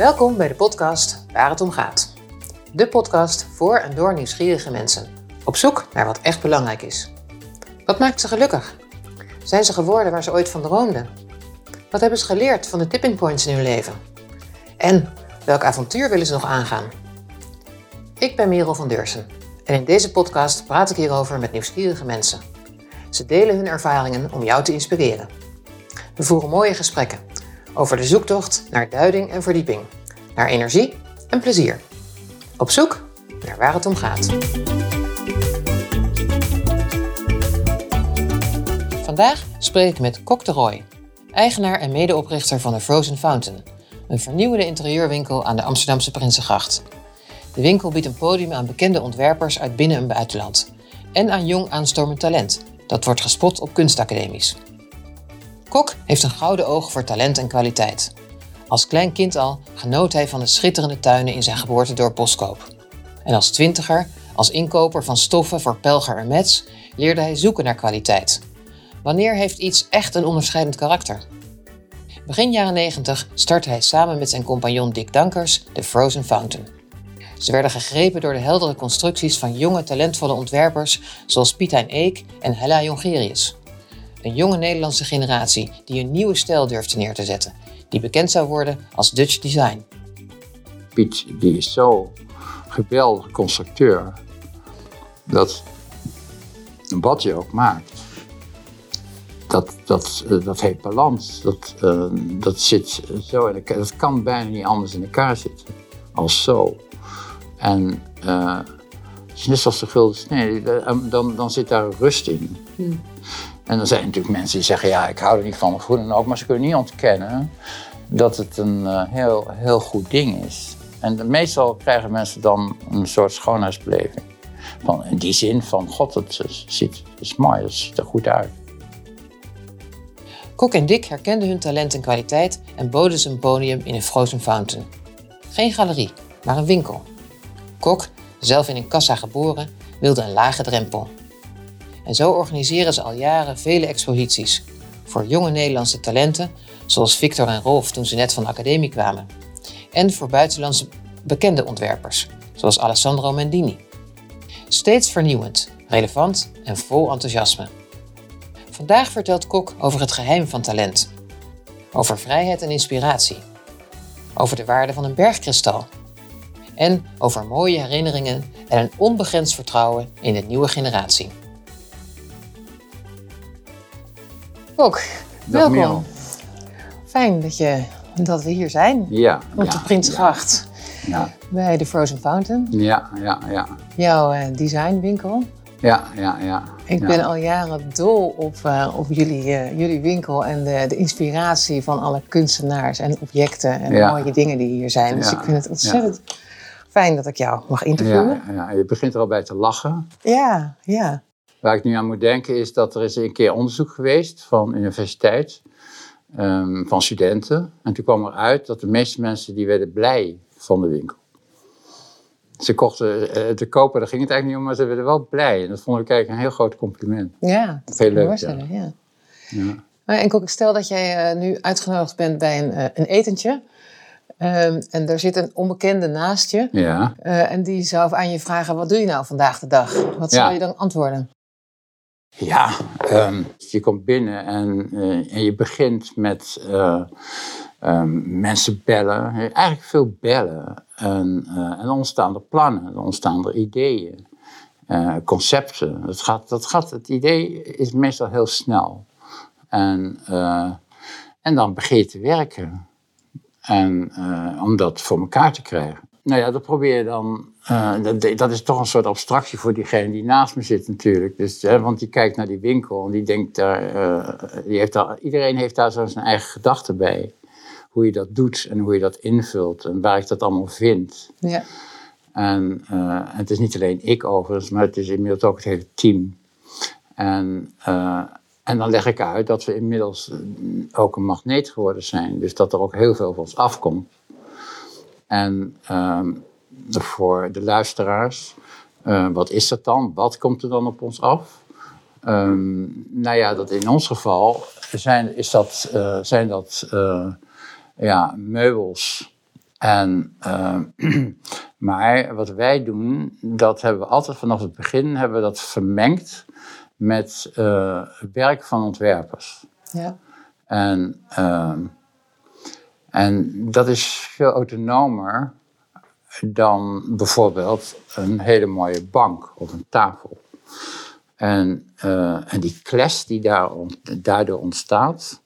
Welkom bij de podcast Waar het om gaat. De podcast voor en door nieuwsgierige mensen. Op zoek naar wat echt belangrijk is. Wat maakt ze gelukkig? Zijn ze geworden waar ze ooit van droomden? Wat hebben ze geleerd van de tipping points in hun leven? En welk avontuur willen ze nog aangaan? Ik ben Merel van Deursen en in deze podcast praat ik hierover met nieuwsgierige mensen. Ze delen hun ervaringen om jou te inspireren. We voeren mooie gesprekken over de zoektocht naar duiding en verdieping, naar energie en plezier. Op zoek naar waar het om gaat. Vandaag spreek ik met Kok de Roy, eigenaar en medeoprichter van de Frozen Fountain, een vernieuwende interieurwinkel aan de Amsterdamse Prinsengracht. De winkel biedt een podium aan bekende ontwerpers uit binnen- en buitenland en aan jong aanstormend talent dat wordt gespot op kunstacademies. Kok heeft een gouden oog voor talent en kwaliteit. Als klein kind al genoot hij van de schitterende tuinen in zijn geboortedorp Boskoop. En als twintiger, als inkoper van stoffen voor Pelger en Metz, leerde hij zoeken naar kwaliteit. Wanneer heeft iets echt een onderscheidend karakter? Begin jaren 90 startte hij samen met zijn compagnon Dick Dankers de Frozen Fountain. Ze werden gegrepen door de heldere constructies van jonge talentvolle ontwerpers zoals Pietijn Eek en Hella Jongerius. Een jonge Nederlandse generatie die een nieuwe stijl durfde neer te zetten, die bekend zou worden als Dutch Design. Piet die is zo geweldig constructeur dat wat je ook maakt, dat, dat, eh, dat heeft balans. Dat, eh, dat zit zo in elkaar. Dat kan bijna niet anders in elkaar zitten als zo. En uh, net zoals de gulden snee, dan, dan zit daar rust in. Hmm. En dan zijn er natuurlijk mensen die zeggen, ja, ik hou er niet van, of hoe dan ook. Maar ze kunnen niet ontkennen dat het een uh, heel, heel goed ding is. En meestal krijgen mensen dan een soort schoonheidsbeleving. Van, in die zin van, god, het, ziet, het is mooi, het ziet er goed uit. Kok en Dick herkenden hun talent en kwaliteit en boden ze een podium in een Frozen Fountain. Geen galerie, maar een winkel. Kok, zelf in een kassa geboren, wilde een lage drempel. En zo organiseren ze al jaren vele exposities voor jonge Nederlandse talenten, zoals Victor en Rolf toen ze net van de academie kwamen, en voor buitenlandse bekende ontwerpers, zoals Alessandro Mendini. Steeds vernieuwend, relevant en vol enthousiasme. Vandaag vertelt Kok over het geheim van talent, over vrijheid en inspiratie, over de waarde van een bergkristal en over mooie herinneringen en een onbegrensd vertrouwen in de nieuwe generatie. Welkom. Fijn dat, je, dat we hier zijn. Ja. Op ja, de Prinsgracht. Ja. Bij de Frozen Fountain. Ja, ja, ja. Jouw uh, designwinkel. Ja, ja, ja. Ik ben al jaren dol op, uh, op jullie, uh, jullie winkel en de, de, inspiratie van alle kunstenaars en objecten en mooie dingen die hier zijn. Dus ik vind het ontzettend fijn dat ik jou mag interviewen. Ja, ja, je begint er al bij te lachen. Ja, ja. Waar ik nu aan moet denken is dat er is een keer onderzoek geweest van universiteit, um, van studenten. En toen kwam eruit dat de meeste mensen die werden blij van de winkel. Ze kochten uh, te kopen, daar ging het eigenlijk niet om, maar ze werden wel blij. En dat vond ik eigenlijk een heel groot compliment. Ja, dat heel leuk. Ja. ja. ja. En ik stel dat jij uh, nu uitgenodigd bent bij een, uh, een etentje. Um, en daar zit een onbekende naast je. Ja. en die zou aan je vragen, wat doe je nou vandaag de dag? Wat zou je dan antwoorden? Ja, um, je komt binnen en, uh, en je begint met uh, um, mensen bellen. Eigenlijk veel bellen. En, uh, en ontstaan er plannen, dan ontstaan er ideeën, concepten. Het, gaat, dat gaat, het idee is meestal heel snel. En, en dan begin je te werken. En, om dat voor elkaar te krijgen. Nou ja, dat probeer je dan. Uh, dat, dat, is toch een soort abstractie voor diegene die naast me zit, natuurlijk. Dus, hè, want die kijkt naar die winkel en die denkt daar. Uh, die heeft daar iedereen heeft daar zo zijn eigen gedachten bij. Hoe je dat doet en hoe je dat invult en waar ik dat allemaal vind. Ja. En uh, het is niet alleen ik overigens, maar het is inmiddels ook het hele team. En, en dan leg ik uit dat we inmiddels ook een magneet geworden zijn. Dus dat er ook heel veel van ons afkomt. En um, voor de luisteraars, uh, wat is dat dan? Wat komt er dan op ons af? Um, nou ja, dat in ons geval zijn, is dat, uh, zijn dat uh, ja, meubels En, uh, maar wat wij doen, dat hebben we altijd vanaf het begin hebben we dat vermengd met werk van ontwerpers. Ja. En, en dat is veel autonomer dan bijvoorbeeld een hele mooie bank of een tafel. En, uh, en die clash die daar, daardoor ontstaat,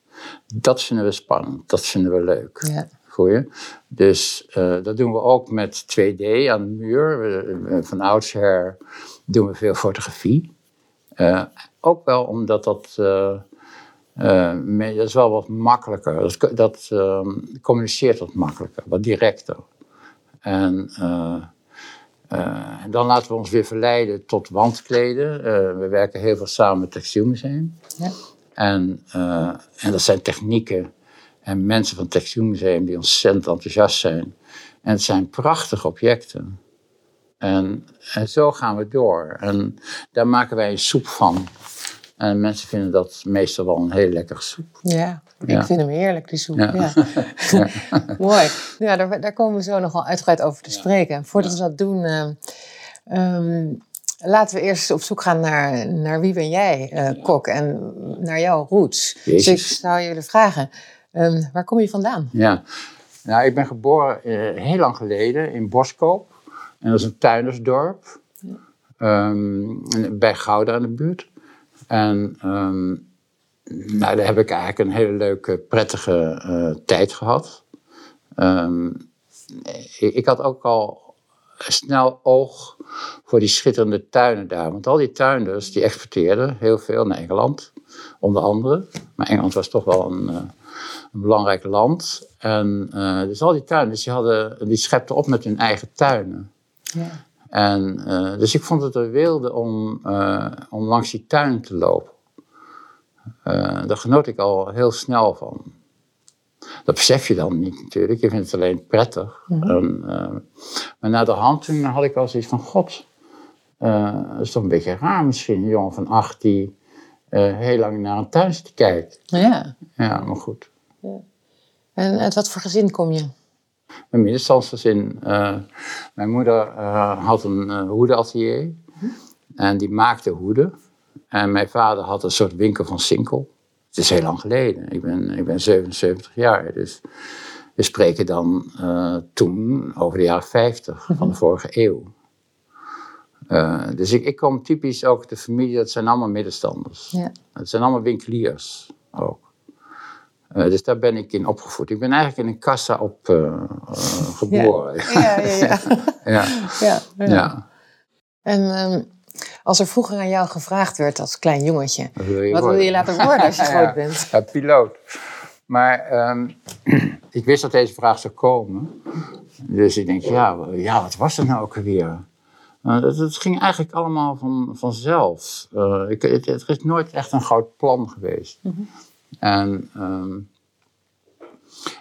dat vinden we spannend, dat vinden we leuk. Ja. Goeie. Dus uh, dat doen we ook met 2D aan de muur. We, van oudsher doen we veel fotografie. Uh, ook wel omdat dat, uh, dat is wel wat makkelijker. Dat, dat communiceert wat makkelijker, wat directer. En, en dan laten we ons weer verleiden tot wandkleden. we werken heel veel samen met het Textielmuseum. Ja. En, en dat zijn technieken en mensen van het Textielmuseum die ontzettend enthousiast zijn. En het zijn prachtige objecten. En, en zo gaan we door. En daar maken wij een soep van. En mensen vinden dat meestal wel een heel lekkere soep. Ja, ik vind hem heerlijk, die soep. Ja. ja. Mooi. Ja, daar, daar, komen we zo nog wel uitgebreid over te spreken. Voordat we dat doen, uh, um, laten we eerst op zoek gaan naar, naar wie ben jij, uh, kok, en naar jouw roots. Jezus. Dus ik zou jullie vragen, Um, waar kom je vandaan? Ja, nou, ik ben geboren uh, heel lang geleden in Boskoop. En dat is een tuindersdorp. Um, bij Gouda in de buurt. En um, daar heb ik eigenlijk een hele leuke, prettige uh, tijd gehad. Ik, ik, had ook al snel oog voor die schitterende tuinen daar. Want al die tuinders die exporteerden heel veel naar Engeland, onder andere. Maar Engeland was toch wel een, uh, een belangrijk land. En uh, dus al die tuinders die, hadden, schepten op met hun eigen tuinen. Ja. En, uh, dus ik vond het een wilde om, uh, om langs die tuin te lopen. daar genoot ik al heel snel van. Dat besef je dan niet natuurlijk, je vindt het alleen prettig. Mm -hmm. en, maar na de hand toen had ik wel zoiets van, god, dat is toch een beetje raar misschien, een jongen van acht die heel lang naar een tuin zit te kijken. Ja. Ja, maar goed. Ja. En uit wat voor gezin kom je? Een middenstandsgezin. Uh, mijn moeder uh, had een uh, hoedenatelier mhm. en die maakte hoeden. En mijn vader had een soort winkel van Sinkel. Het is heel lang geleden. Ik ben, ik ben 77 jaar, dus we spreken dan toen over de jaren 50 van de mhm. vorige eeuw. dus ik, ik kom typisch ook de familie, dat zijn allemaal middenstanders. Ja. Het zijn allemaal winkeliers ook. Uh, dus daar ben ik in opgevoed. Ik ben eigenlijk in een kassa op uh, geboren. Ja, ja, ja. ja. ja. ja, En um, als er vroeger aan jou gevraagd werd als klein jongetje, wat wil je, wat wil je laten worden als je groot bent? Ja, piloot. Maar um, ik wist dat deze vraag zou komen. Dus ik denk, ja, ja wat was dat nou ook alweer? Uh, het, het, ging eigenlijk allemaal van, vanzelf. Uh, ik, het, het, is nooit echt een groot plan geweest. Mm -hmm. En, um,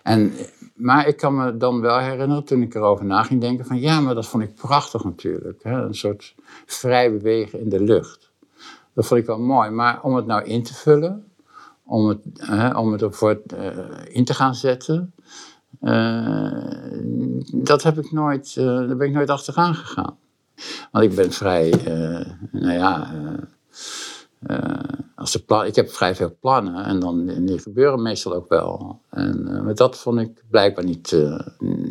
en, maar ik kan me dan wel herinneren, toen ik erover na ging denken, van ja, maar dat vond ik prachtig natuurlijk. Hè? Een soort vrij bewegen in de lucht. Dat vond ik wel mooi. Maar om het nou in te vullen, om het, hè, om het ervoor uh, in te gaan zetten, uh, dat heb ik nooit, uh, daar ben ik nooit achteraan gegaan. Want ik ben vrij, nou ja als de plan, ik heb vrij veel plannen en dan, die gebeuren meestal ook wel. En uh, maar dat vond ik blijkbaar niet, uh,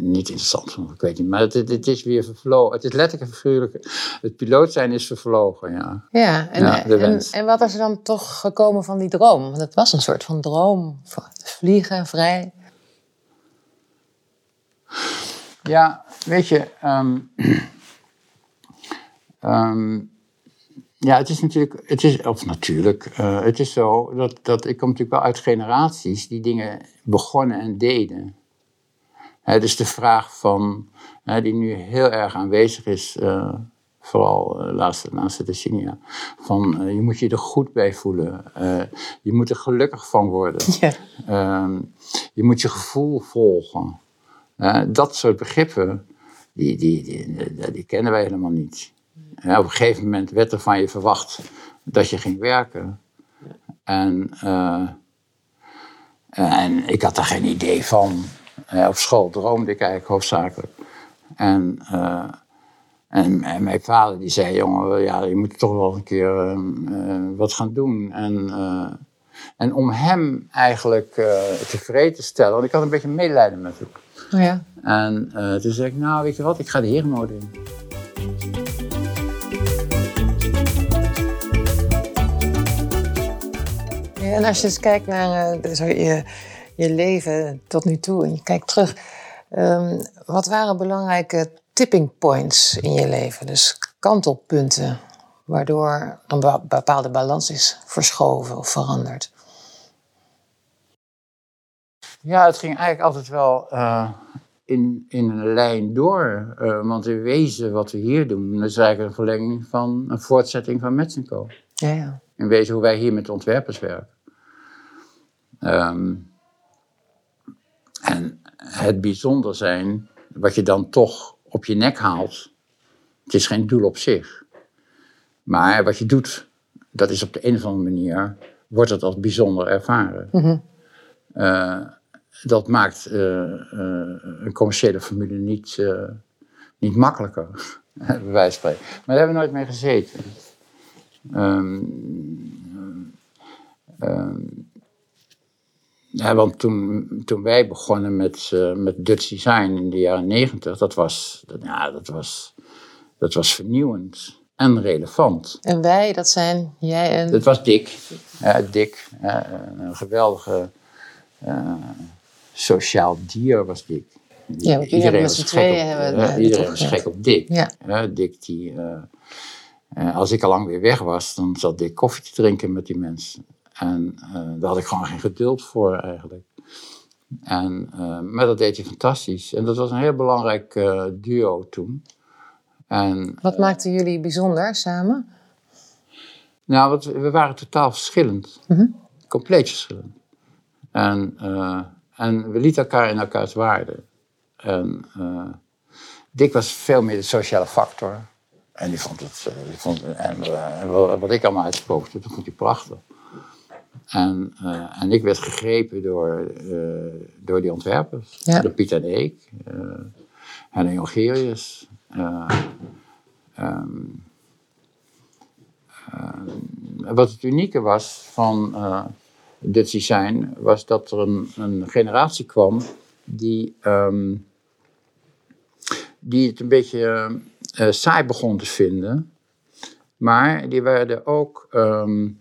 niet interessant. Ik weet niet, maar het, het, is weer vervlogen. Het is letterlijk en figuurlijk. Het piloot zijn is vervlogen, ja. Ja, en, ja, en, en, wat is er dan toch gekomen van die droom? Want het was een soort van droom. Vliegen, vrij. Ja, weet je... Um, um, Ja, het is natuurlijk, het is, of natuurlijk, uh, het is zo dat, dat ik kom natuurlijk wel uit generaties die dingen begonnen en deden. Hè, dus de vraag van, hè, die nu heel erg aanwezig is, uh, vooral de uh, laatste, laatste decennia, van je moet je er goed bij voelen, je moet er gelukkig van worden, ja. Ehm, je moet je gevoel volgen. dat soort begrippen, die, die, die, die kennen wij helemaal niet op een gegeven moment werd er van je verwacht dat je ging werken. En, uh, en ik had daar geen idee van. uh, op school droomde ik eigenlijk hoofdzakelijk. En, uh, en, en, mijn vader die zei, jongen, ja, je moet toch wel een keer wat gaan doen. En, en om hem eigenlijk tevreden te stellen, want ik had een beetje medelijden met hem. Oh ja. En toen zei ik, nou weet je wat, ik ga de herenmode in. En als je eens kijkt naar uh, je, je leven tot nu toe en je kijkt terug, um, wat waren belangrijke tipping points in je leven? Dus kantelpunten waardoor een bepaalde balans is verschoven of veranderd. Ja, het ging eigenlijk altijd wel uh, in, in een lijn door. Uh, want in wezen wat we hier doen, dat is eigenlijk een verlenging van een voortzetting van Metsenco. Ja, ja. In wezen hoe wij hier met ontwerpers werken. Um, en het bijzonder zijn, wat je dan toch op je nek haalt, het is geen doel op zich. Maar wat je doet, dat is op de een of andere manier, wordt het als bijzonder ervaren. Mm dat maakt uh, uh, een commerciële formule niet, niet makkelijker, bij wijze van spreken. Maar daar hebben we nooit mee gezeten. Um, ja, want toen, toen wij begonnen met, uh, met Dutch Design in de jaren negentig, dat was, dat, ja, dat, was, dat was vernieuwend en relevant. En wij, dat zijn jij en... Dat was Dick. Ja, Dick, een geweldige uh, sociaal dier was Dick. Ja, iedereen met z'n tweeën hebben... Uh, iedereen was gek op Dick. Ja. Dick die... als ik al lang weer weg was, dan zat Dick koffie te drinken met die mensen. En uh, daar had ik gewoon geen geduld voor eigenlijk. En, uh, maar dat deed hij fantastisch. En dat was een heel belangrijk uh, duo toen. En, wat maakte jullie bijzonder samen? Nou, wat, we waren totaal verschillend. Mm -hmm. Compleet verschillend. En, en we lieten elkaar in elkaars waarde. En Dick was veel meer de sociale factor. En die vond het, die vond, en, wat ik allemaal uitspookte, dat vond hij prachtig. En, uh, en ik werd gegrepen door, uh, door die ontwerpers. Ja. Door Piet en Eek, uh, Henning Jongerius. Um, wat het unieke was van dit design, was dat er een, een generatie kwam die, um, die het een beetje saai begon te vinden. Maar die werden ook... Um,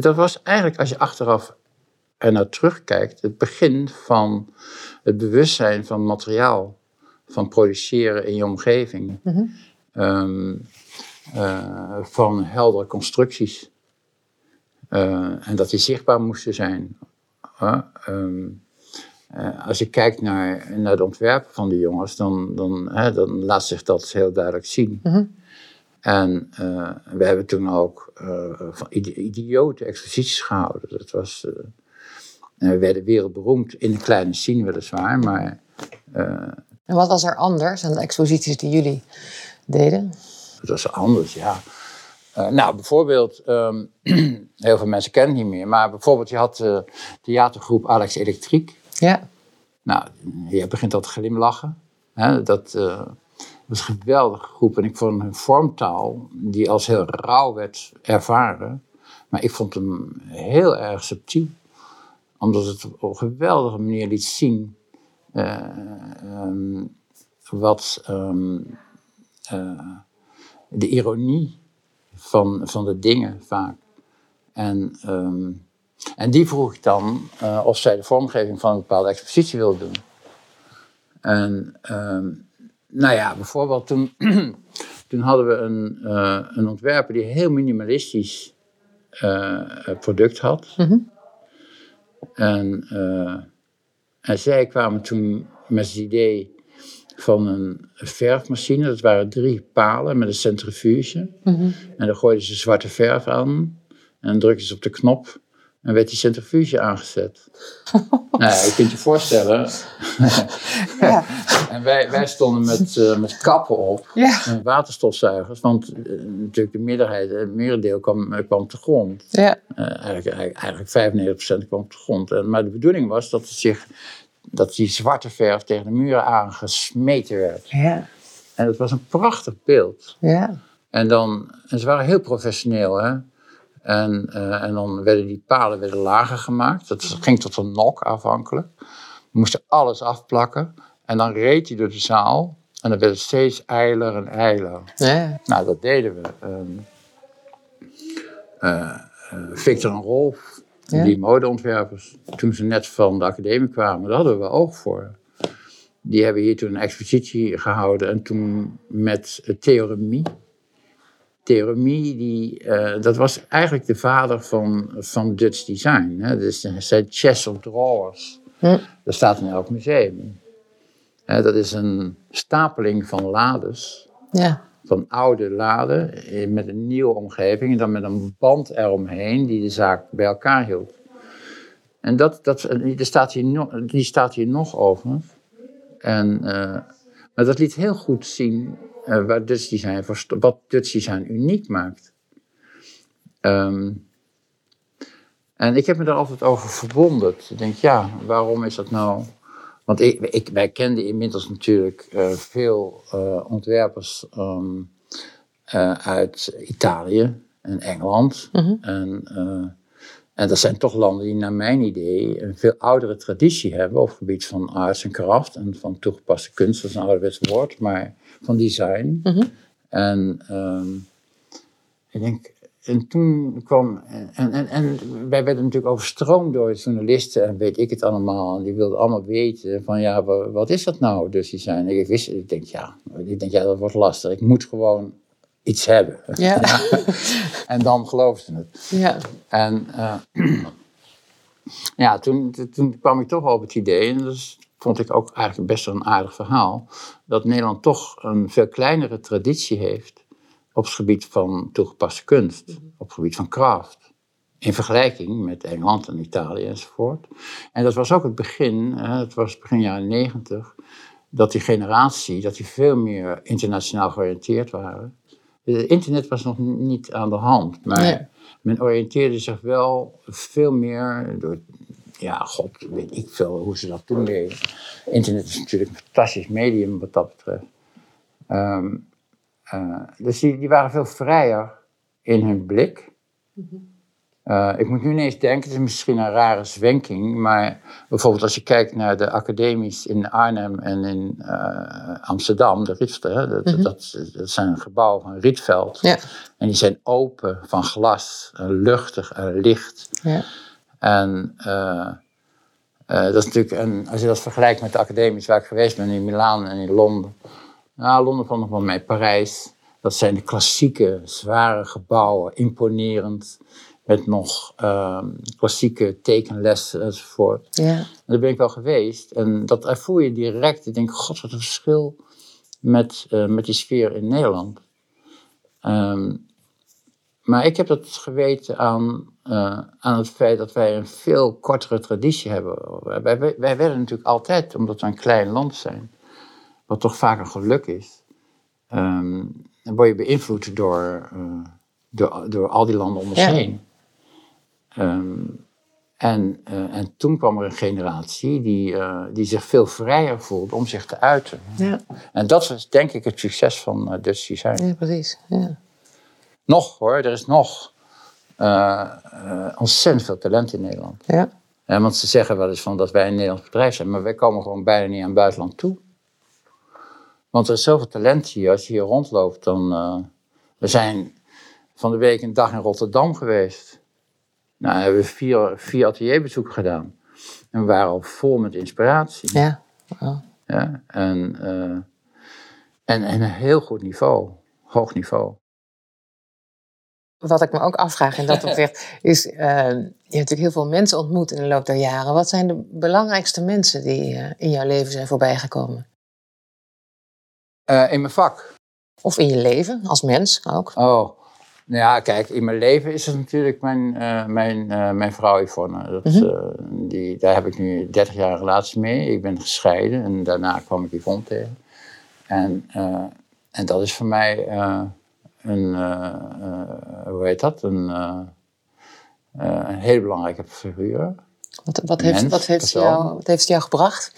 dat was eigenlijk, als je achteraf er naar terugkijkt, het begin van het bewustzijn van materiaal, van produceren in je omgeving, mm van heldere constructies. Uh, en dat die zichtbaar moesten zijn. Uh, um, als je kijkt naar, naar de ontwerpen van die jongens, dan, dan, dan laat zich dat heel duidelijk zien. Mm -hmm. En uh, we hebben toen ook uh, van idiote exposities gehouden. Dat was, uh, we werden wereldberoemd in een kleine scene weliswaar, maar... en wat was er anders aan de exposities die jullie deden? Het was anders, ja. nou, bijvoorbeeld, um, heel veel mensen kennen het niet meer, maar bijvoorbeeld je had de theatergroep Alex Elektriek. Ja. Nou, je begint al te glimlachen. Hè, dat was een geweldige groep. En ik vond hun vormtaal, die als heel rauw werd ervaren, maar ik vond hem heel erg subtiel. Omdat het op een geweldige manier liet zien uh, um, wat um, uh, de ironie van, van de dingen vaak. En, um, en die vroeg ik dan uh, of zij de vormgeving van een bepaalde expositie wilde doen. En nou ja, bijvoorbeeld toen, toen hadden we een, uh, een ontwerper die heel minimalistisch uh, product had. Mm -hmm. En, uh, en zij kwamen toen met het idee van een verfmachine. Dat waren drie palen met een centrifuge. Mm -hmm. En dan gooiden ze zwarte verf aan. En drukten ze op de knop. En werd die centrifuge aangezet. nou ja, je kunt je voorstellen. ja. en wij, wij stonden met, uh, met kappen op. Ja. En waterstofzuigers. Want uh, natuurlijk de meerderheid, het merendeel kwam, uh, kwam te grond. Ja. eigenlijk, eigenlijk, eigenlijk 95% kwam te grond. En, maar de bedoeling was dat het zich dat die zwarte verf tegen de muren aangesmeten werd. Ja. En het was een prachtig beeld. Ja. En, dan, en ze waren heel professioneel. Hè? En, eh, en dan werden die palen werden lager gemaakt. Dat ging tot een nok afhankelijk. We moesten alles afplakken. En dan reed hij door de zaal. En dan werd het steeds eiler en eiler. Ja. Nou, dat deden we. Ehm, eh, eh, Victor en Rolf, Ja. die modeontwerpers, toen ze net van de academie kwamen, daar hadden we oog voor. Die hebben hier toen een expositie gehouden en toen met Theoremie. Theoremie, die, eh, dat was eigenlijk de vader van, van Dutch design. Hè? Dus hij zei chest of drawers. Hm. Dat staat in elk museum. Hè, dat is een stapeling van lades Ja. van oude laden eh, met een nieuwe omgeving en dan met een band eromheen die de zaak bij elkaar hield. En dat, dat, die, staat hier nog, die staat hier nog over. En, eh, maar dat liet heel goed zien eh, waar Dutch Design, sto- wat Dutch Design uniek maakt. Ehm, en ik heb me daar altijd over verbonden. Ik denk, ja, waarom is dat nou? Want ik, ik, wij kenden inmiddels natuurlijk eh, veel eh, ontwerpers ehm, eh, uit Italië en Engeland. Mhm. En, en dat zijn toch landen die naar mijn idee een veel oudere traditie hebben op het gebied van arts en kracht en van toegepaste kunst, dat is een ouderwets woord, maar van design. Mhm. En ehm, ik denk, en toen kwam, en, en, en wij werden natuurlijk overstroomd door journalisten en weet ik het allemaal. En die wilden allemaal weten van ja, wa- wat is dat nou, dus design? Ik wist, ik denk ja, ik denk ja, dat wordt lastig. Ik moet gewoon iets hebben. Ja. En dan geloofden ze het. Ja. En eh, ja, toen, toen- kwam ik toch op het idee, en dat vond ik ook eigenlijk best wel een aardig verhaal, dat Nederland toch een veel kleinere traditie heeft op het gebied van toegepaste kunst, op het gebied van craft. In vergelijking met Engeland en Italië enzovoort. En dat was ook het begin, het was begin jaren negentig, dat die generatie, dat die veel meer internationaal georiënteerd waren. Het internet was nog niet aan de hand, maar Nee. men oriënteerde zich wel veel meer door, ja, god, weet ik veel hoe ze dat toen deden. Internet is natuurlijk een fantastisch medium wat dat betreft. Ehm, eh, dus die, die waren veel vrijer in hun blik. Eh, ik moet nu ineens denken, het is misschien een rare zwenking, maar bijvoorbeeld als je kijkt naar de academies in Arnhem en in eh, Amsterdam, de Rietveld, hè, dat, dat, dat zijn gebouwen van Rietveld. Ja. En die zijn open, van glas, en luchtig en licht. Ja. En eh, eh, dat is natuurlijk, een, als je dat vergelijkt met de academies waar ik geweest ben in Milaan en in Londen. Nou, Londen valt nog wel mee, Parijs. Dat zijn de klassieke, zware gebouwen, imponerend. Met nog ehm, klassieke tekenlessen enzovoort. Ja. En daar ben ik wel geweest. En dat ervoer je direct. Ik denk, god, wat een verschil met, eh, met die sfeer in Nederland. Ehm, maar ik heb dat geweten aan, eh, aan het feit dat wij een veel kortere traditie hebben. Wij, wij, wij werden natuurlijk altijd, omdat we een klein land zijn, wat toch vaak een geluk is, ehm, dan word je beïnvloed door, eh, door, door al die landen om ons Ja. heen. Ehm, en, eh, en toen kwam er een generatie die, die zich veel vrijer voelde om zich te uiten. Ja. En dat was denk ik het succes van Dutch Design. ja, precies. Ja. Nog hoor, er is nog eh, eh, ontzettend veel talent in Nederland. Ja. Ja, want ze zeggen wel eens van dat wij een Nederlands bedrijf zijn, maar wij komen gewoon bijna niet aan het buitenland toe. Want er is zoveel talent hier. Als je hier rondloopt, dan. eh, we zijn van de week een dag in Rotterdam geweest. Nou, hebben we vier, vier atelierbezoeken gedaan. En we waren al vol met inspiratie. Ja. Oh. Ja, en, en, en een heel goed niveau, hoog niveau. Wat ik me ook afvraag in dat opzicht is, eh, je hebt natuurlijk heel veel mensen ontmoet in de loop der jaren. Wat zijn de belangrijkste mensen die eh, in jouw leven zijn voorbijgekomen? Eh, in mijn vak. Of in je leven, als mens ook? Oh, nou ja, kijk, in mijn leven is het natuurlijk mijn, mijn, mijn vrouw Yvonne. Dat, Mhm. die, daar heb ik nu 30 jaar relatie mee. Ik ben gescheiden en daarna kwam ik Yvonne tegen. En, en dat is voor mij een, eh, eh, hoe heet dat? Een, eh, een hele belangrijke figuur. Wat, wat, heeft, Mens, wat, heeft, jou, wat heeft het jou gebracht?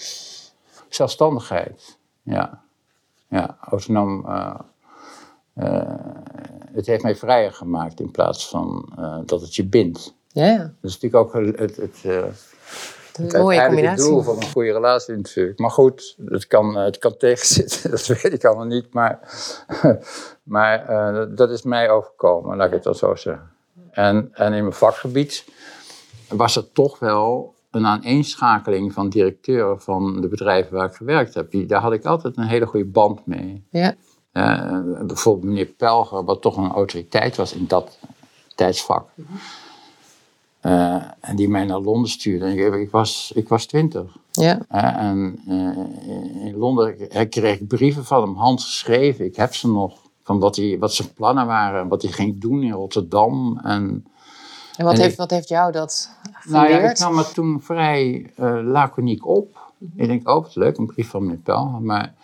Zelfstandigheid, ja. Ja, autonoom. het heeft mij vrijer gemaakt in plaats van dat het je bindt. Ja, ja. Dat is natuurlijk ook het, het, het, het mooie combinatie. doel van een goede relatie natuurlijk. Maar goed, het kan, eh, het kan tegenzitten, dat weet ik allemaal niet. Maar, maar eh, dat- dat is mij overkomen, laat ik het dan zo zeggen. En, en in mijn vakgebied was er toch wel een aaneenschakeling van directeuren van de bedrijven waar ik gewerkt heb. Die, daar had ik altijd een hele goede band mee. Ja, Eh, bijvoorbeeld meneer Pelger, wat toch een autoriteit was in dat tijdsvak. Eh, en die mij naar Londen stuurde. Ik, ik was, ik was twintig. ja. Hè, en eh, in Londen kreeg ik brieven van hem, handgeschreven. Ik heb ze nog. Van wat, hij, wat zijn plannen waren. en Wat hij ging doen in Rotterdam. En, En wat, En heeft, ik- wat heeft jou dat nou ja, ik geleerd? nam het toen vrij eh laconiek op. Ik denk, oh wat leuk, een brief van meneer Pelger. Maar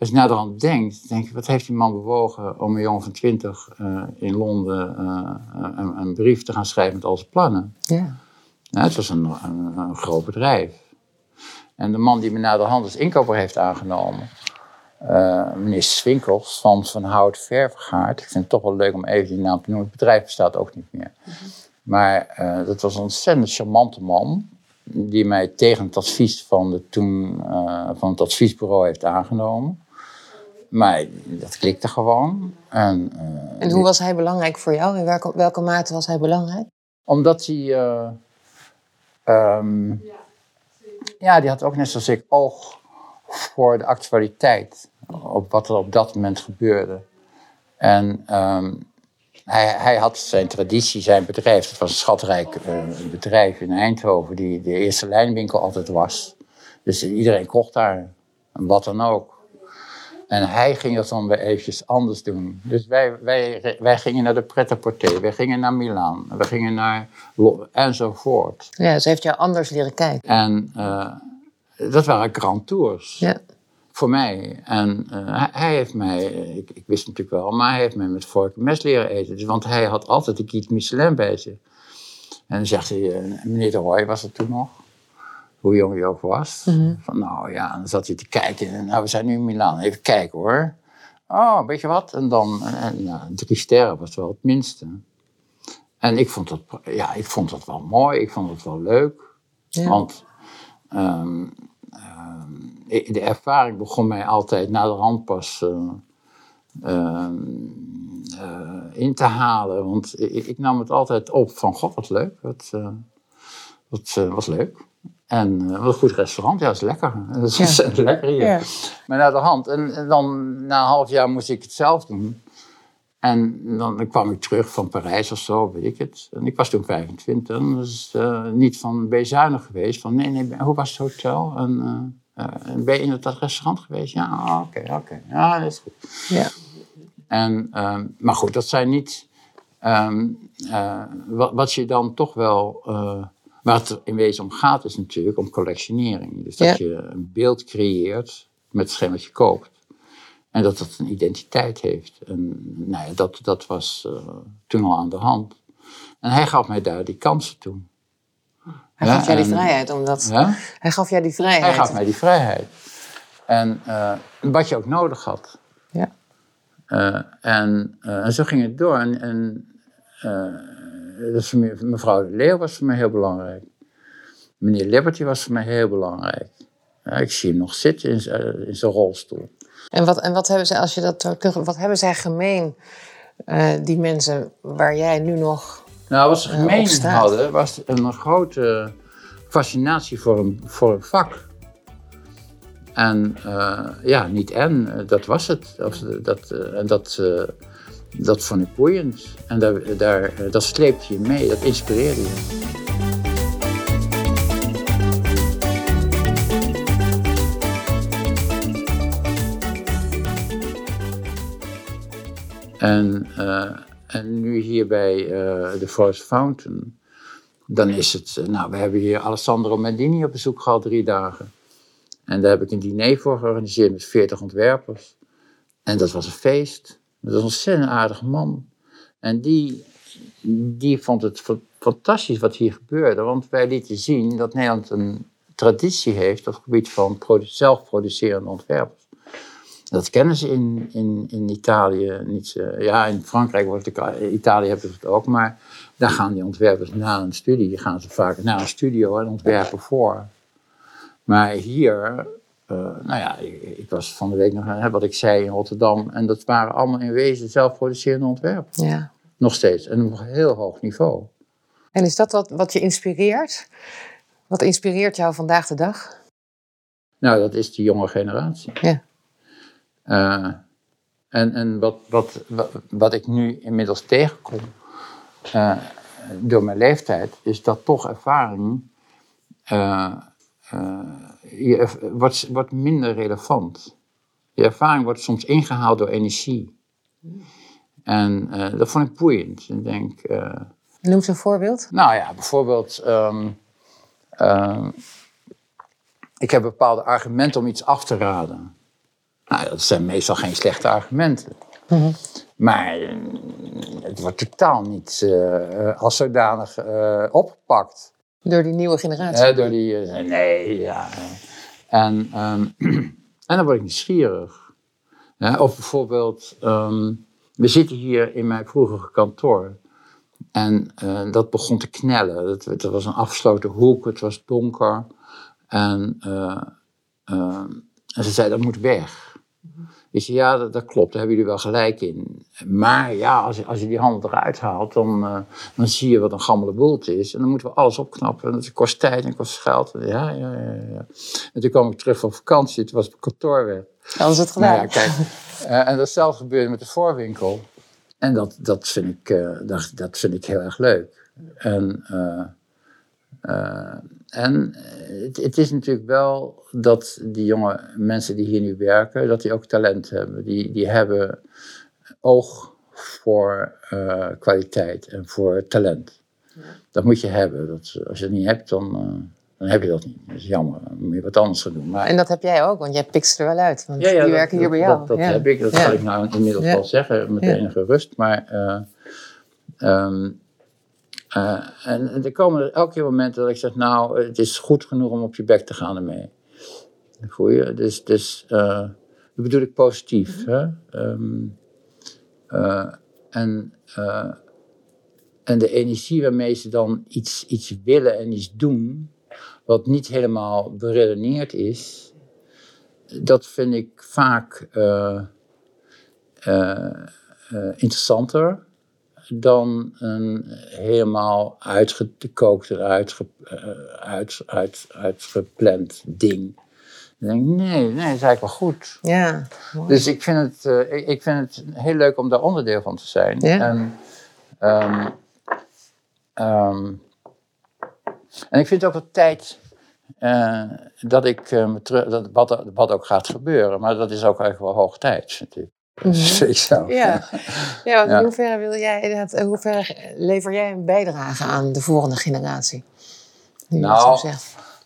als je naderhand denkt, denk je, wat heeft die man bewogen om een jongen van twintig eh, in Londen eh, een, een brief te gaan schrijven met al zijn plannen? ja. Nou, het was een, een, een groot bedrijf. En de man die me naderhand als inkoper heeft aangenomen, eh, meneer Swinkels van Van Hout Ververgaard. Ik vind het toch wel leuk om even die naam te noemen. Het bedrijf bestaat ook niet meer. Maar dat was een ontzettend charmante man. Die mij tegen het advies van, de toen, van het adviesbureau heeft aangenomen. Maar dat klikte gewoon. En, eh, En hoe was hij belangrijk voor jou? In welke, welke mate was hij belangrijk? omdat hij. eh, ehm, ja, die had ook net zoals ik oog voor de actualiteit. Op wat er op dat moment gebeurde. En ehm, hij, hij had zijn traditie, zijn bedrijf. Het was een schatrijk eh, bedrijf in Eindhoven, die de eerste lijnwinkel altijd was. Dus iedereen kocht daar, wat dan ook. En hij ging dat dan weer eventjes anders doen. Dus wij, wij, wij gingen naar de pret-à-porter, wij gingen naar Milaan, we gingen naar enzovoort. Ja, ze heeft jou anders leren kijken. En eh, dat waren grand tours Ja. voor mij. En eh, hij, heeft mij, ik, ik wist het natuurlijk wel, maar hij heeft mij met vork en mes leren eten. Dus, want hij had altijd de Guide Michelin bij zich. En dan zegt hij, eh, meneer de Roy was er toen nog, hoe jong hij ook was. Van nou ja, dan zat hij te kijken. En nou, we zijn nu in Milaan, even kijken hoor. Oh, weet je wat? En dan, en, nou, drie sterren was wel het minste. En ik vond dat, ja, ik vond dat wel mooi, ik vond het wel leuk. Ja. Want ehm, ehm, de ervaring begon mij altijd na de hand pas eh, ehm, eh, in te halen. Want ik, ik nam het altijd op van, god wat leuk, wat, eh, wat was leuk. En wat een goed restaurant, ja, dat is lekker. Dat is Ja. lekker hier. Ja. Maar na de hand. En, en dan na een half jaar moest ik het zelf doen. En dan, dan kwam ik terug van Parijs of zo, weet ik het. En ik was toen 25. En dus eh, niet van, ben je zuinig geweest? Van, nee, nee, hoe was het hotel? En, en ben je in dat restaurant geweest? Ja, ah, oké, oké. Ja, dat is goed. Ja. En, ehm, maar goed, dat zijn niet. eh, wat, wat je dan toch wel. Waar het in wezen om gaat, is natuurlijk om collectionering. Dus dat Ja. je een beeld creëert met hetgeen wat je koopt. En dat het een identiteit heeft. En nou ja, dat, dat was eh, toen al aan de hand. En hij gaf mij daar die kansen toe. Hij Ja, gaf jou die vrijheid, omdat... Ja? Hij gaf jou die vrijheid. Hij gaf mij die vrijheid. En eh, wat je ook nodig had. Ja. Eh, en, en zo ging het door. En, en dus mevrouw Leeuw was voor mij heel belangrijk. Meneer Liberty was voor mij heel belangrijk. Ja, ik zie hem nog zitten in zijn in zijn rolstoel. En wat, en wat hebben zij, als je dat wat hebben zij gemeen, eh, die mensen waar jij nu nog. Nou, wat ze Eh, gemeen hadden, was een grote fascinatie voor een, voor een vak. En eh, ja, niet en, eh, dat was het. Of, dat, eh, en dat, eh, dat vond ik boeiend. En daar, daar, eh, dat sleepte je mee, dat inspireerde je. En, eh, en nu hier bij eh, de Forest Fountain, dan is het, eh, nou, we hebben hier Alessandro Mendini op bezoek gehad, drie dagen. En daar heb ik een diner voor georganiseerd met 40 ontwerpers. En dat was een feest. Dat was een ontzettend aardige man. En die, die vond het fantastisch wat hier gebeurde. Want wij lieten zien dat Nederland een traditie heeft op het gebied van zelfproducerende ontwerpers. Dat kennen ze in, in, in Italië niet. ja, in Frankrijk wordt het, Italië hebben ze het ook, maar daar gaan die ontwerpers na een studie, gaan ze vaak naar een studio en ontwerpen voor. Maar hier, uh, nou ja, ik, ik, was van de week nog, hè, wat ik zei in Rotterdam, en dat waren allemaal in wezen zelfproducerende ontwerpen. Ja. Nog steeds, en op een heel hoog niveau. En is dat wat, wat je inspireert? Wat inspireert jou vandaag de dag? Nou, dat is die jonge generatie. Ja. Uh, en en wat, wat, wat, wat, ik nu inmiddels tegenkom uh, door mijn leeftijd, is dat toch ervaring uh, je, wordt, wordt minder relevant. Je ervaring wordt soms ingehaald door energie. En dat vond ik boeiend. Ik denk, Noem eens een voorbeeld. Nou ja, bijvoorbeeld. Um, ik heb bepaalde argumenten om iets af te raden. Nou, dat zijn meestal geen slechte argumenten. Mhm. Maar eh, het wordt totaal niet als zodanig opgepakt. Door die nieuwe generatie? door die, nee, ja. En, um, en dan word ik nieuwsgierig. Ja, of bijvoorbeeld, um, we zitten hier in mijn vroegere kantoor. En uh, dat begon te knellen. Het, het, was een afgesloten hoek, het was donker. En, uh, uh, en ze zei, dat moet weg. Ik zei, ja, dat, dat, klopt, daar hebben jullie wel gelijk in. Maar ja, als je, als je die handel eruit haalt, dan, uh, dan zie je wat een gammele boel het is. En dan moeten we alles opknappen. En dat kost tijd en kost geld. Ja, ja, ja, ja. En toen kwam ik terug van vakantie, toen was het kantoor weg. Hadden ze het gedaan. Nou ja, kijk, uh, en datzelfde gebeurde met de voorwinkel. En dat, dat, vind, ik, uh, dat, dat vind ik heel erg leuk. En... Uh, en het, het, is natuurlijk wel dat die jonge mensen die hier nu werken, dat die ook talent hebben. Die, die hebben oog voor uh, kwaliteit en voor talent. Ja. Dat moet je hebben. Dat, als je dat niet hebt, dan, uh, dan heb je dat niet. Dat is jammer. Dan moet je wat anders gaan doen. Maar, en dat heb jij ook, want jij pikt er wel uit. Want ja, ja, die werken hier bij jou. Dat, dat heb ik, dat kan ik nou inmiddels wel zeggen, met enige rust. Maar um, uh, en er komen elke keer momenten dat ik zeg, nou, het is goed genoeg om op je bek te gaan ermee. Voel je? Dus, dus uh, dat bedoel ik positief. hè? Um, uh, en, en de energie waarmee ze dan iets, iets willen en iets doen, wat niet helemaal beredeneerd is, dat vind ik vaak interessanter dan een helemaal uitgekookt en uitge, uh, uit, uit, uitgepland ding. Dan denk ik, nee, nee, dat is eigenlijk wel goed. Ja, dus ik vind, het, uh, ik, ik, vind het heel leuk om daar onderdeel van te zijn. Ja. En, um, um, en ik vind het ook wel tijd uh, dat ik uh, me terug, dat wat, wat ook gaat gebeuren. Maar dat is ook eigenlijk wel hoog tijd, natuurlijk. Mm -hmm. Ja, ja, in hoeverre wil jij in hoeverre lever jij een bijdrage aan de volgende generatie? nou,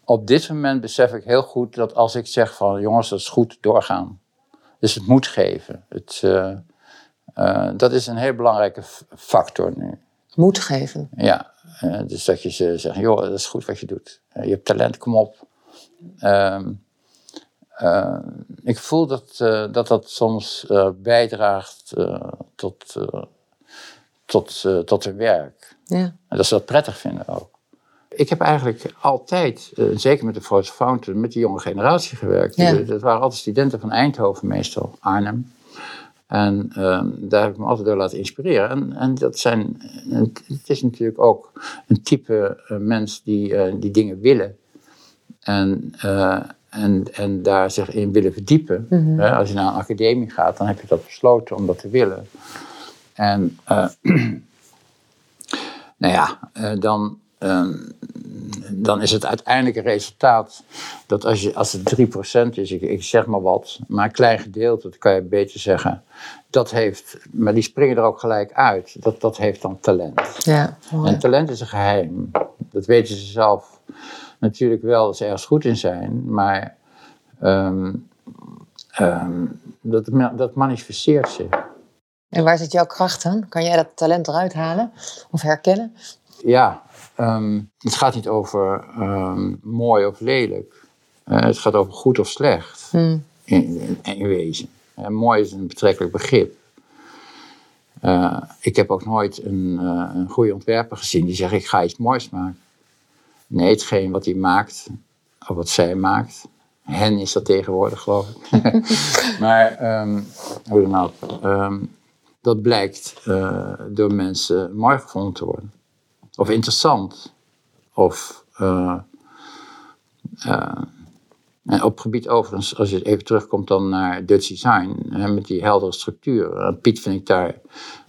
op dit moment besef ik heel goed dat als ik zeg van jongens, dat is goed, doorgaan. Dus het moet geven. Het, uh, uh, dat is een heel belangrijke factor nu. Moed geven? Ja, uh, dus dat je ze zegt, joh, dat is goed wat je doet. je hebt talent, kom op. Um, uh, ik voel dat, uh, dat dat soms uh, bijdraagt tot, tot, tot hun werk. Ja. En dat ze dat prettig vinden ook. Ik heb eigenlijk altijd, zeker met de Frozen Fountain, met de jonge generatie gewerkt. Ja. Dat waren altijd studenten van Eindhoven meestal, Arnhem. En ehm, daar heb ik me altijd door laten inspireren. En, en dat zijn, het is natuurlijk ook een type mens die, die dingen willen. En en, en daar zich in willen verdiepen. Mhm. als je naar een academie gaat, dan heb je dat besloten om dat te willen. En uh, nou ja, uh, dan, uh, dan is het uiteindelijke resultaat dat als, je, als het 3% is, ik, ik zeg maar wat, maar een klein gedeelte, dat kan je beter zeggen, dat heeft, maar die springen er ook gelijk uit, dat, dat heeft dan talent. Ja, en talent is een geheim, dat weten ze zelf natuurlijk wel dat ze ergens goed in zijn, maar um, um, dat, dat manifesteert zich. En waar zit jouw kracht dan? Kan jij dat talent eruit halen of herkennen? Ja, ehm, het gaat niet over ehm, mooi of lelijk. Uh, het gaat over goed of slecht hmm. in, in, in, wezen. Uh, mooi is een betrekkelijk begrip. Uh, ik heb ook nooit een, een goede ontwerper gezien die zegt: Ik ga iets moois maken. Nee, hetgeen wat hij maakt, of wat zij maakt, hen is dat tegenwoordig, geloof ik. maar um, hoe dan ook, um, dat blijkt uh, door mensen mooi gevonden te worden. Of interessant. Of uh, uh, en op gebied overigens, als je even terugkomt dan naar Dutch design, met die heldere structuur. Piet vind ik daar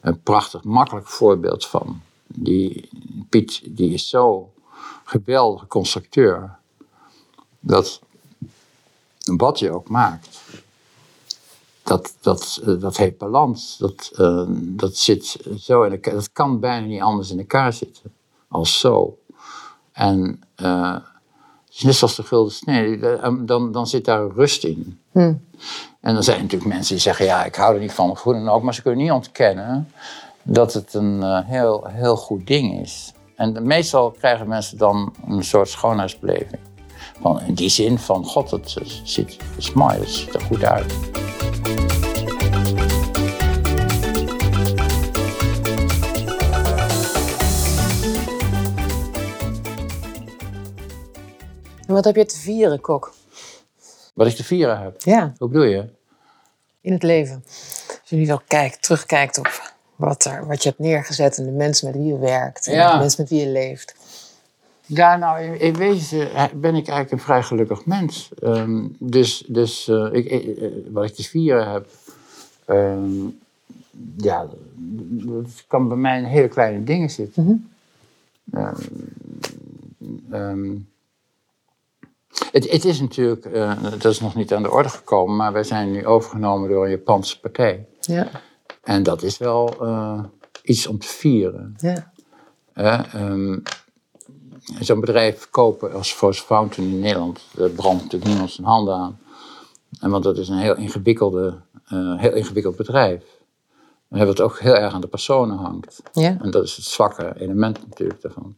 een prachtig, makkelijk voorbeeld van. Die, Piet die is zo geweldige constructeur, dat wat je ook maakt, dat, dat, uh, dat heeft balans. Dat, uh, dat zit zo in elkaar. Dat kan bijna niet anders in elkaar zitten als zo. En uh, net zoals de gulden snee, dan, dan zit daar rust in. Hmm. En dan zijn er natuurlijk mensen die zeggen: Ja, ik hou er niet van, of hoe dan ook. Maar ze kunnen niet ontkennen dat het een heel, heel goed ding is. En meestal krijgen mensen dan een soort schoonheidsbeleving. Van, in die zin van, god, het, ziet, het is mooi, het ziet er goed uit. En wat heb je te vieren, Kok? Wat ik te vieren heb? Ja. Hoe bedoel je? In het leven. Als je nu wel kijkt, terugkijkt op wat, er, wat je hebt neergezet en de mensen met wie je werkt. En de mensen met wie je leeft. Ja, nou, in, wezen ben ik eigenlijk een vrij gelukkig mens. Ehm, dus dus uh, ik, uh, wat ik te vieren heb, um, ja, dat kan bij mij in hele kleine dingen zitten. Mm -hmm. um, het, het, is natuurlijk, uh, dat is nog niet aan de orde gekomen, maar wij zijn nu overgenomen door een Japanse partij. Ja. En dat is wel iets om te vieren. Ja. Zo'n bedrijf kopen als Force Fountain in Nederland, daar brandt natuurlijk niemand zijn handen aan. En want dat is een heel, ingewikkelde, uh, heel ingewikkeld bedrijf. En wat ook heel erg aan de personen hangt. Ja. En dat is het zwakke element natuurlijk daarvan.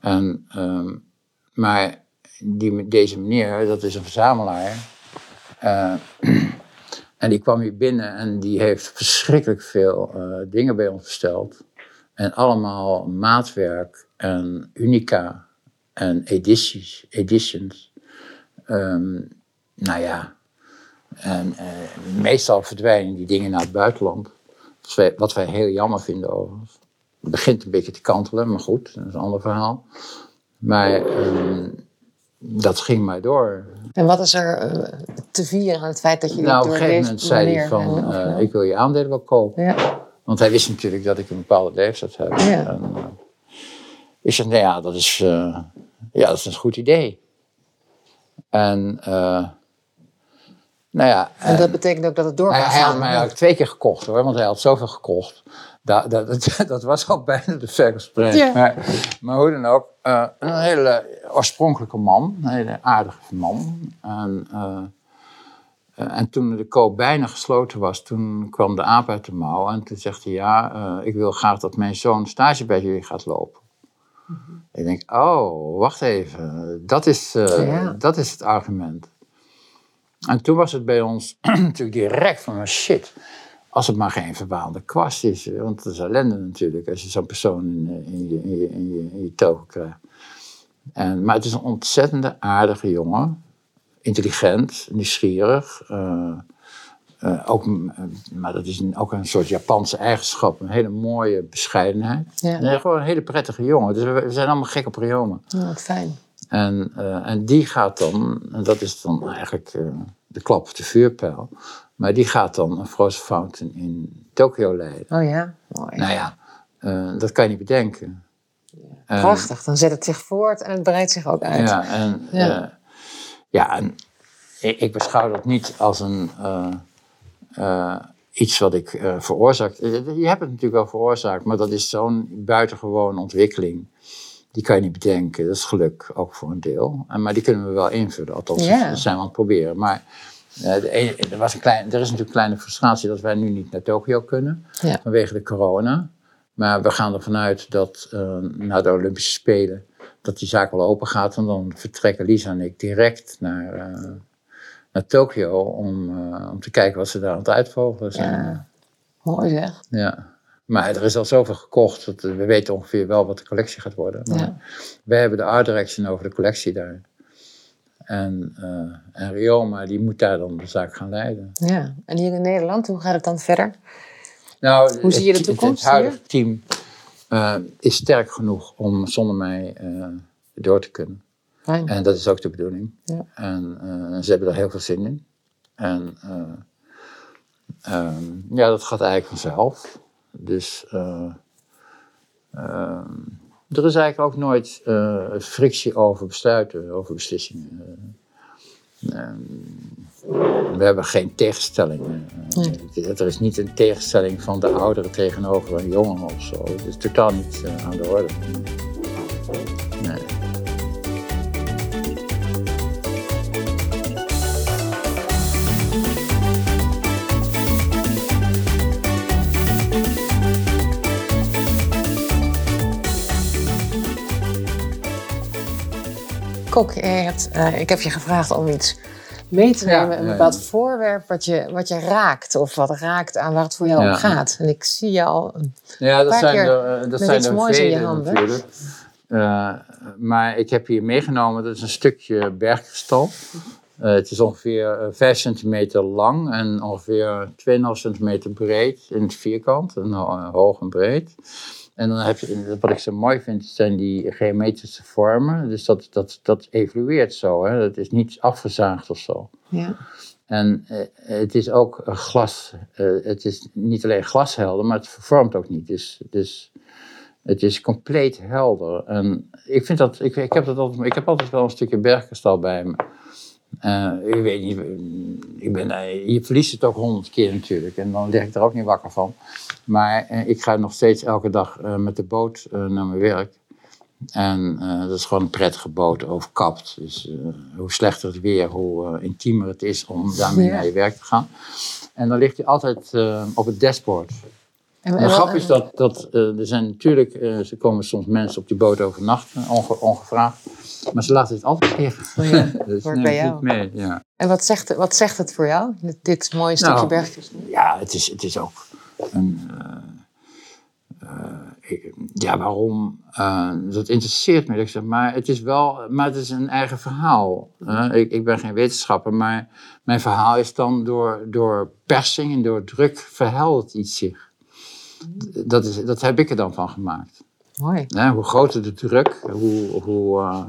En, um, maar die, deze meneer, dat is een verzamelaar. Uh, en die kwam hier binnen en die heeft verschrikkelijk veel uh, dingen bij ons besteld. En allemaal maatwerk en unica en edities. editions. Um, nou ja, en uh, meestal verdwijnen die dingen naar het buitenland. Wat wij, heel jammer vinden overigens. Het begint een beetje te kantelen, maar goed, dat is een ander verhaal. Maar um, dat ging maar door. En wat is er uh, te vieren aan het feit dat je... Nou, op een gegeven moment zei hij van, uh, ik wil je aandelen wel kopen. Ja. Want hij wist natuurlijk dat ik een bepaalde leeftijd heb. Ja. En, uh, ik zei, nou ja, dat is, ja, dat is een goed idee. En, nou ja. En dat betekent ook dat het door hij, hij had mij ook twee keer gekocht hoor, want hij had zoveel gekocht. Dat, dat, dat, dat was al bijna de verkoopsprijs. Ja. Maar, maar hoe dan ook, uh, een hele oorspronkelijke man, een hele aardige man. En, uh, en toen de koop bijna gesloten was, toen kwam de aap uit de mouw. En toen zegt hij, ja, uh, ik wil graag dat mijn zoon stage bij jullie gaat lopen. Mm -hmm. Ik denk, oh, wacht even, dat is, ja. dat is het argument. En toen was het bij ons natuurlijk direct van, shit, als het maar geen verwaande kwast is. Want dat is ellende natuurlijk, als je zo'n persoon in, in, je, in, je, in, je, in je togen krijgt. En, maar het is een ontzettende aardige jongen intelligent, nieuwsgierig. Uh, uh, ook, maar dat is een, ook een soort Japanse eigenschap. Een hele mooie bescheidenheid. Ja. Gewoon een hele prettige jongen. Dus we, we zijn allemaal gek op Ryoma. Ja, wat fijn. En, uh, en die gaat dan, en dat is dan eigenlijk de klap op de vuurpijl. Maar die gaat dan een Frozen Fountain in Tokio leiden. Oh ja, mooi. Nou ja, dat kan je niet bedenken. Ja, prachtig, dan zet het zich voort en het breidt zich ook uit. Ja, en... Ja. Ja, en ik, ik, beschouw dat niet als een, iets wat ik uh, veroorzaakt. Je hebt het natuurlijk wel veroorzaakt, maar dat is zo'n buitengewone ontwikkeling. Die kan je niet bedenken. Dat is geluk ook voor een deel. En, maar die kunnen we wel invullen. Althans, yeah. dat zijn we aan het proberen. Maar de ene- er, was een klein, er is natuurlijk een kleine frustratie dat wij nu niet naar Tokio kunnen Ja. vanwege de corona. Maar we gaan ervan uit dat eh, na de Olympische Spelen dat die zaak wel open gaat. En dan vertrekken Lisa en ik direct naar, eh, naar Tokio om, eh, om te kijken wat ze daar aan het uitvogelen zijn. Ja. Mooi zeg. Ja. Maar er is al zoveel gekocht, dat we weten ongeveer wel wat de collectie gaat worden. Maar Ja. wij hebben de art direction over de collectie daar. En, eh en Rioma, die moet daar dan de zaak gaan leiden. Ja. En hier in Nederland, hoe gaat het dan verder? Nou, Hoe zie je de het- toekomst Het, huidige team eh, is sterk genoeg om zonder mij eh, door te kunnen. Fijn. En dat is ook de bedoeling. Ja. En eh, ze hebben er heel veel zin in. En eh, ehm, ja, dat gaat eigenlijk vanzelf. Dus eh, ehm, er is eigenlijk ook nooit eh, frictie over besluiten, over beslissingen. Eh, ehm, we hebben geen tegenstellingen. Er is niet een tegenstelling van de ouderen tegenover een jongen of zo. Het is totaal niet aan de orde. Nee. Kok, hebt, eh, ik heb je gevraagd om iets mee te Ja, nemen. een bepaald ja. voorwerp wat je, wat je raakt. Of wat raakt aan waar het voor jou om gaat. En ik zie je al... Ja, dat paar zijn keer er, eh, dat zijn iets er moois in je handen. natuurlijk. Eh, maar ik heb hier meegenomen, dat is een stukje bergkristal. Het is ongeveer eh, 5 centimeter lang en ongeveer 2,5 centimeter breed in het vierkant, en, ho- hoog en breed. En dan heb je, wat ik zo mooi vind, zijn die geometrische vormen. Dus dat, dat, dat evolueert zo, hè? dat is niet afgezaagd of zo. Ja. En eh, het is ook glas. eh, het is niet alleen glashelder, maar het vervormt ook niet. Dus, dus het is compleet helder. En ik vind dat, ik, ik, heb dat altijd, ik heb altijd wel een stukje bergkristal bij me. Eh, ik weet niet, ik ben, eh, je verliest het ook honderd keer natuurlijk. En dan lig ik er ook niet wakker van. Maar eh, ik ga nog steeds elke dag eh, met de boot eh, naar mijn werk. En eh, dat is gewoon een prettige boot, overkapt. Dus eh, hoe slechter het weer, hoe eh, intiemer het is om daarmee naar je werk te gaan. En dan ligt hij altijd eh, op het dashboard. En, En de grap is dat, dat eh, er zijn natuurlijk, eh, er komen soms mensen op die boot overnachten, onge, ongevraagd. Maar ze laten het altijd liggen. Oh ja, Dus hoort bij jou. niet mee. Ja, En wat zegt, wat zegt het voor jou? Dit, dit mooie stukje Nou, bergkristal? ja het, is, het is ook een. eh, eh, ik- ja, waarom? Eh, dat interesseert me. Ik zeg, maar het is wel, maar het is een eigen verhaal. ik, ik ben geen wetenschapper, maar mijn verhaal is dan door, door persing en door druk verheldert iets zich. Dat, is, dat heb ik er dan van gemaakt. Mooi. Hoe groter de druk, hoe, hoe, eh,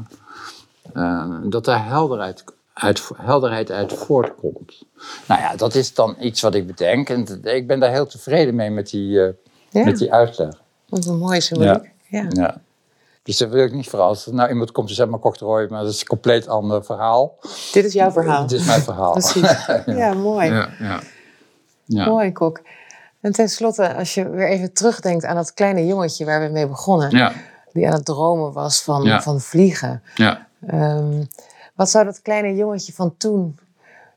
eh, dat er helderheid, uit, helderheid uit voortkomt. Nou ja, dat is dan iets wat ik bedenk. En ik ben daar heel tevreden mee met die, eh, Ja, met die uitleg. wat een mooie symboliek. Ja. Ja. Dus dat wil ik niet vooral. Als er nou iemand komt en zegt maar Cocktail, maar dat is een compleet ander verhaal. Dit is jouw verhaal. Dit is mijn verhaal. Precies. Ja, mooi. Ja, ja. Ja. Mooi, Kok. En tenslotte, als je weer even terugdenkt aan dat kleine jongetje waar we mee begonnen. Ja, Die aan het dromen was van, Ja. van vliegen. ja. Ehm, wat zou dat kleine jongetje van toen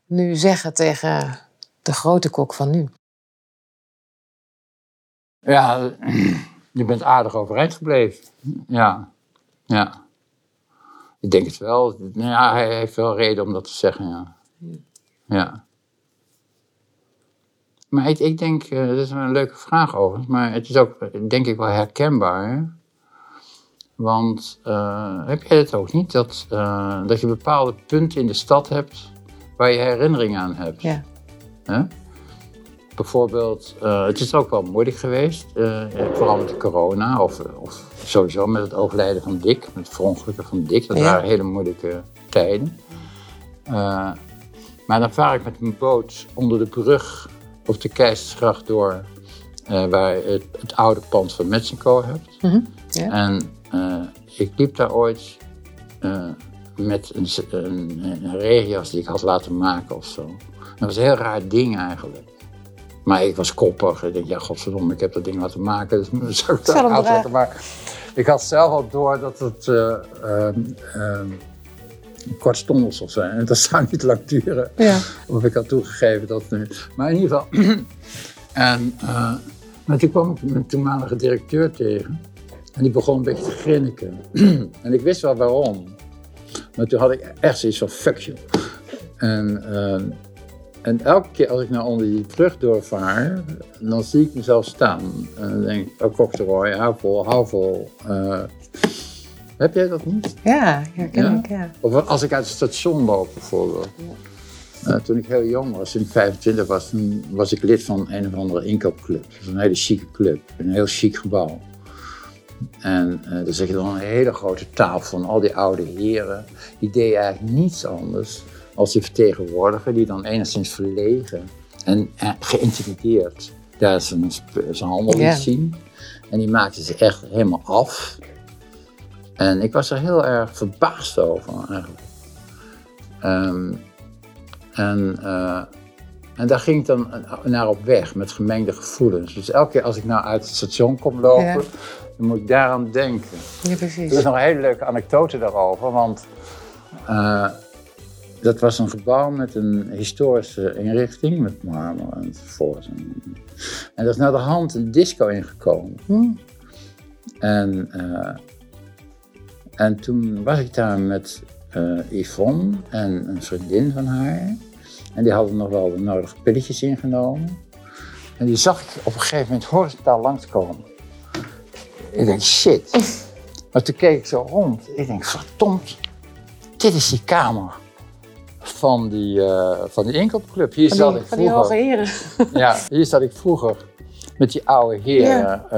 nu zeggen tegen de grote kok van nu? Ja, je bent aardig overeind gebleven. Ja, ja. Ik denk het wel. Nou ja, hij heeft wel reden om dat te zeggen, ja. Ja. Maar ik, ik denk, eh, dat is een leuke vraag overigens, maar het is ook, denk ik, wel herkenbaar. Hè? Want eh, heb jij het ook niet, dat, eh, dat je bepaalde punten in de stad hebt waar je herinneringen aan hebt? Ja. Hè? Bijvoorbeeld, het is ook wel moeilijk geweest, vooral met de corona, of, of sowieso met het overlijden van Dick, met het verongelukken van Dick. Dat Ja. waren hele moeilijke tijden. Maar dan vaar ik met mijn boot onder de brug op de Keizersgracht door, eh, waar je het, het oude pand van Mexico hebt. Mhm, ja. En eh, ik liep daar ooit eh, met een, een, een regenjas die ik had laten maken of zo. Dat was een heel raar ding eigenlijk. Maar ik was koppig. Ik denk, ja, godverdomme, ik heb dat ding laten maken. Dus zou ik dat aantrekken. Maar ik had zelf al door dat het... eh, kortstondig zal zijn. En dat zou niet lang duren. Ja. Of ik had toegegeven dat nu. Maar in ieder geval. en uh, maar toen kwam ik mijn toenmalige directeur tegen. En die begon een beetje te grinniken. en ik wist wel waarom. Maar toen had ik echt zoiets van fuck you. En, uh, en elke keer als ik nou onder die brug doorvaar, dan zie ik mezelf staan. En dan denk ik, oh Roy, hou vol, hou vol. Uh, heb jij dat niet? Ja, herken ja? ik, ja. Of als ik uit het station loop bijvoorbeeld. Ja. Uh, toen ik heel jong was, toen ik 25 was, toen was ik lid van een of andere inkoopclub. Dat is een hele chique club, een heel chic gebouw. En uh, dan zeg je dan een hele grote tafel van al die oude heren. Die deden eigenlijk niets anders als die vertegenwoordiger, die dan enigszins verlegen en, en geïntimideerd daar zijn, zijn handel liet zien. En die maakte zich echt helemaal af. En ik was er heel erg verbaasd over eigenlijk. Um, en, uh, en daar ging ik dan naar op weg met gemengde gevoelens. Dus elke keer als ik nou uit het station kom lopen, ja. dan moet ik daaraan denken. Ja, precies. Er is nog een hele leuke anekdote daarover, want uh, dat was een gebouw met een historische inrichting, met marmer enzovoort. En er is naar de hand een disco ingekomen. Hmm. En, uh, en toen was ik daar met uh, Yvonne en een vriendin van haar. En die hadden nog wel de nodige pilletjes ingenomen. En die zag ik op een gegeven moment horizontaal langskomen. Ik denk, shit. Maar toen keek ik zo rond. Ik denk, verdomd, dit is die kamer van die, uh, van die inkoopclub. Hier van zat die, ik van die vroeger. hoge heren. Ja, hier zat ik vroeger met die oude heren ja. uh,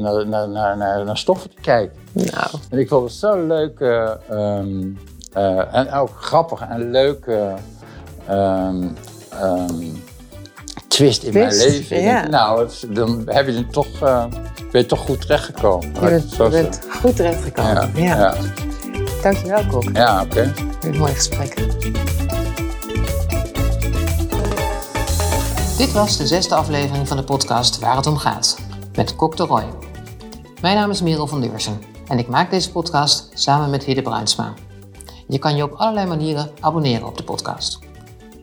naar, naar, naar, naar, naar stoffen te kijken. Nou. En ik vond het zo'n leuke um, uh, en ook grappige en leuke um, um, twist in Twist, mijn leven. ja. Denk, nou, het, dan heb je toch, uh, ben je toch goed terechtgekomen. Je bent, je bent goed terechtgekomen. Ja, Ja. ja. Dankjewel, Kok. ja oké. Een mooi gesprek. Dit was de zesde aflevering van de podcast Waar het om gaat, met Kok de Roy. Mijn naam is Merel van Deursen en ik maak deze podcast samen met Hidde Bruinsma. Je kan je op allerlei manieren abonneren op de podcast.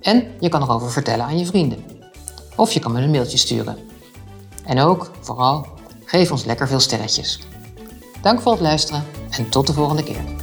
En je kan erover vertellen aan je vrienden. Of je kan me een mailtje sturen. En ook, vooral, geef ons lekker veel sterretjes. Dank voor het luisteren en tot de volgende keer.